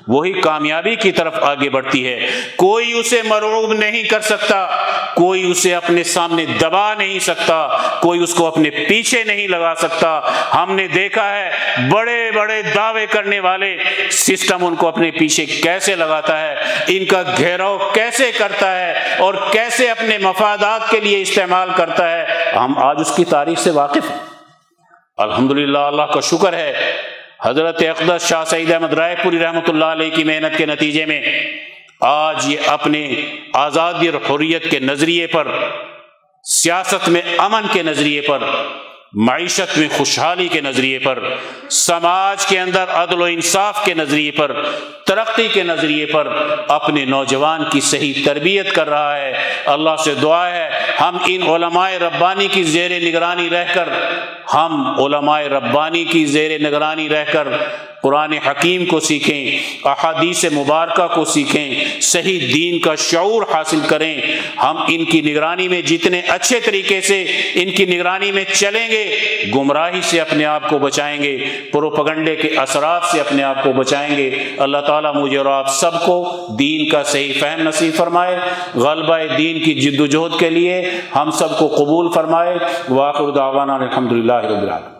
وہی کامیابی کی طرف آگے بڑھتی ہے۔ کوئی اسے مرعوب نہیں کر سکتا، کوئی اسے اپنے سامنے دبا نہیں سکتا، کوئی اس کو اپنے پیچھے نہیں لگا سکتا۔ ہم نے دیکھا ہے، بڑے بڑے دعوے کرنے والے سسٹم ان کو اپنے پیچھے کیسے لگاتا ہے، ان کا گھیراؤ کیسے کرتا ہے اور کیسے اپنے مفادات کے لیے استعمال کرتا ہے۔ ہم آج اس کی تاریخ سے واقف ہیں۔ الحمدللہ، اللہ کا شکر ہے۔ حضرت اقدس شاہ سعید احمد رائے پوری رحمۃ اللہ علیہ کی محنت کے نتیجے میں آج یہ اپنے آزادی اور حریت کے نظریے پر، سیاست میں امن کے نظریے پر معیشت میں خوشحالی کے نظریے پر، سماج کے اندر عدل و انصاف کے نظریے پر، ترقی کے نظریے پر اپنے نوجوان کی صحیح تربیت کر رہا ہے۔ اللہ سے دعا ہے، ہم ان علماء ربانی کی زیر نگرانی رہ کر، ہم علماء ربانی کی زیر نگرانی رہ کر قرآن حکیم کو سیکھیں، احادیث مبارکہ کو سیکھیں، صحیح دین کا شعور حاصل کریں۔ ہم ان کی نگرانی میں جتنے اچھے طریقے سے ان کی نگرانی میں چلیں گے، گمراہی سے اپنے آپ کو بچائیں گے، پروپگنڈے کے اثرات سے اپنے آپ کو بچائیں گے۔ اللہ تعالیٰ مجھے اور آپ سب کو دین کا صحیح فہم نصیب فرمائے۔ غلبہ دین کی جد و جہد کے لیے ہم سب کو قبول فرمائے۔ واقع دعوانا الحمد للہ رب العالمین۔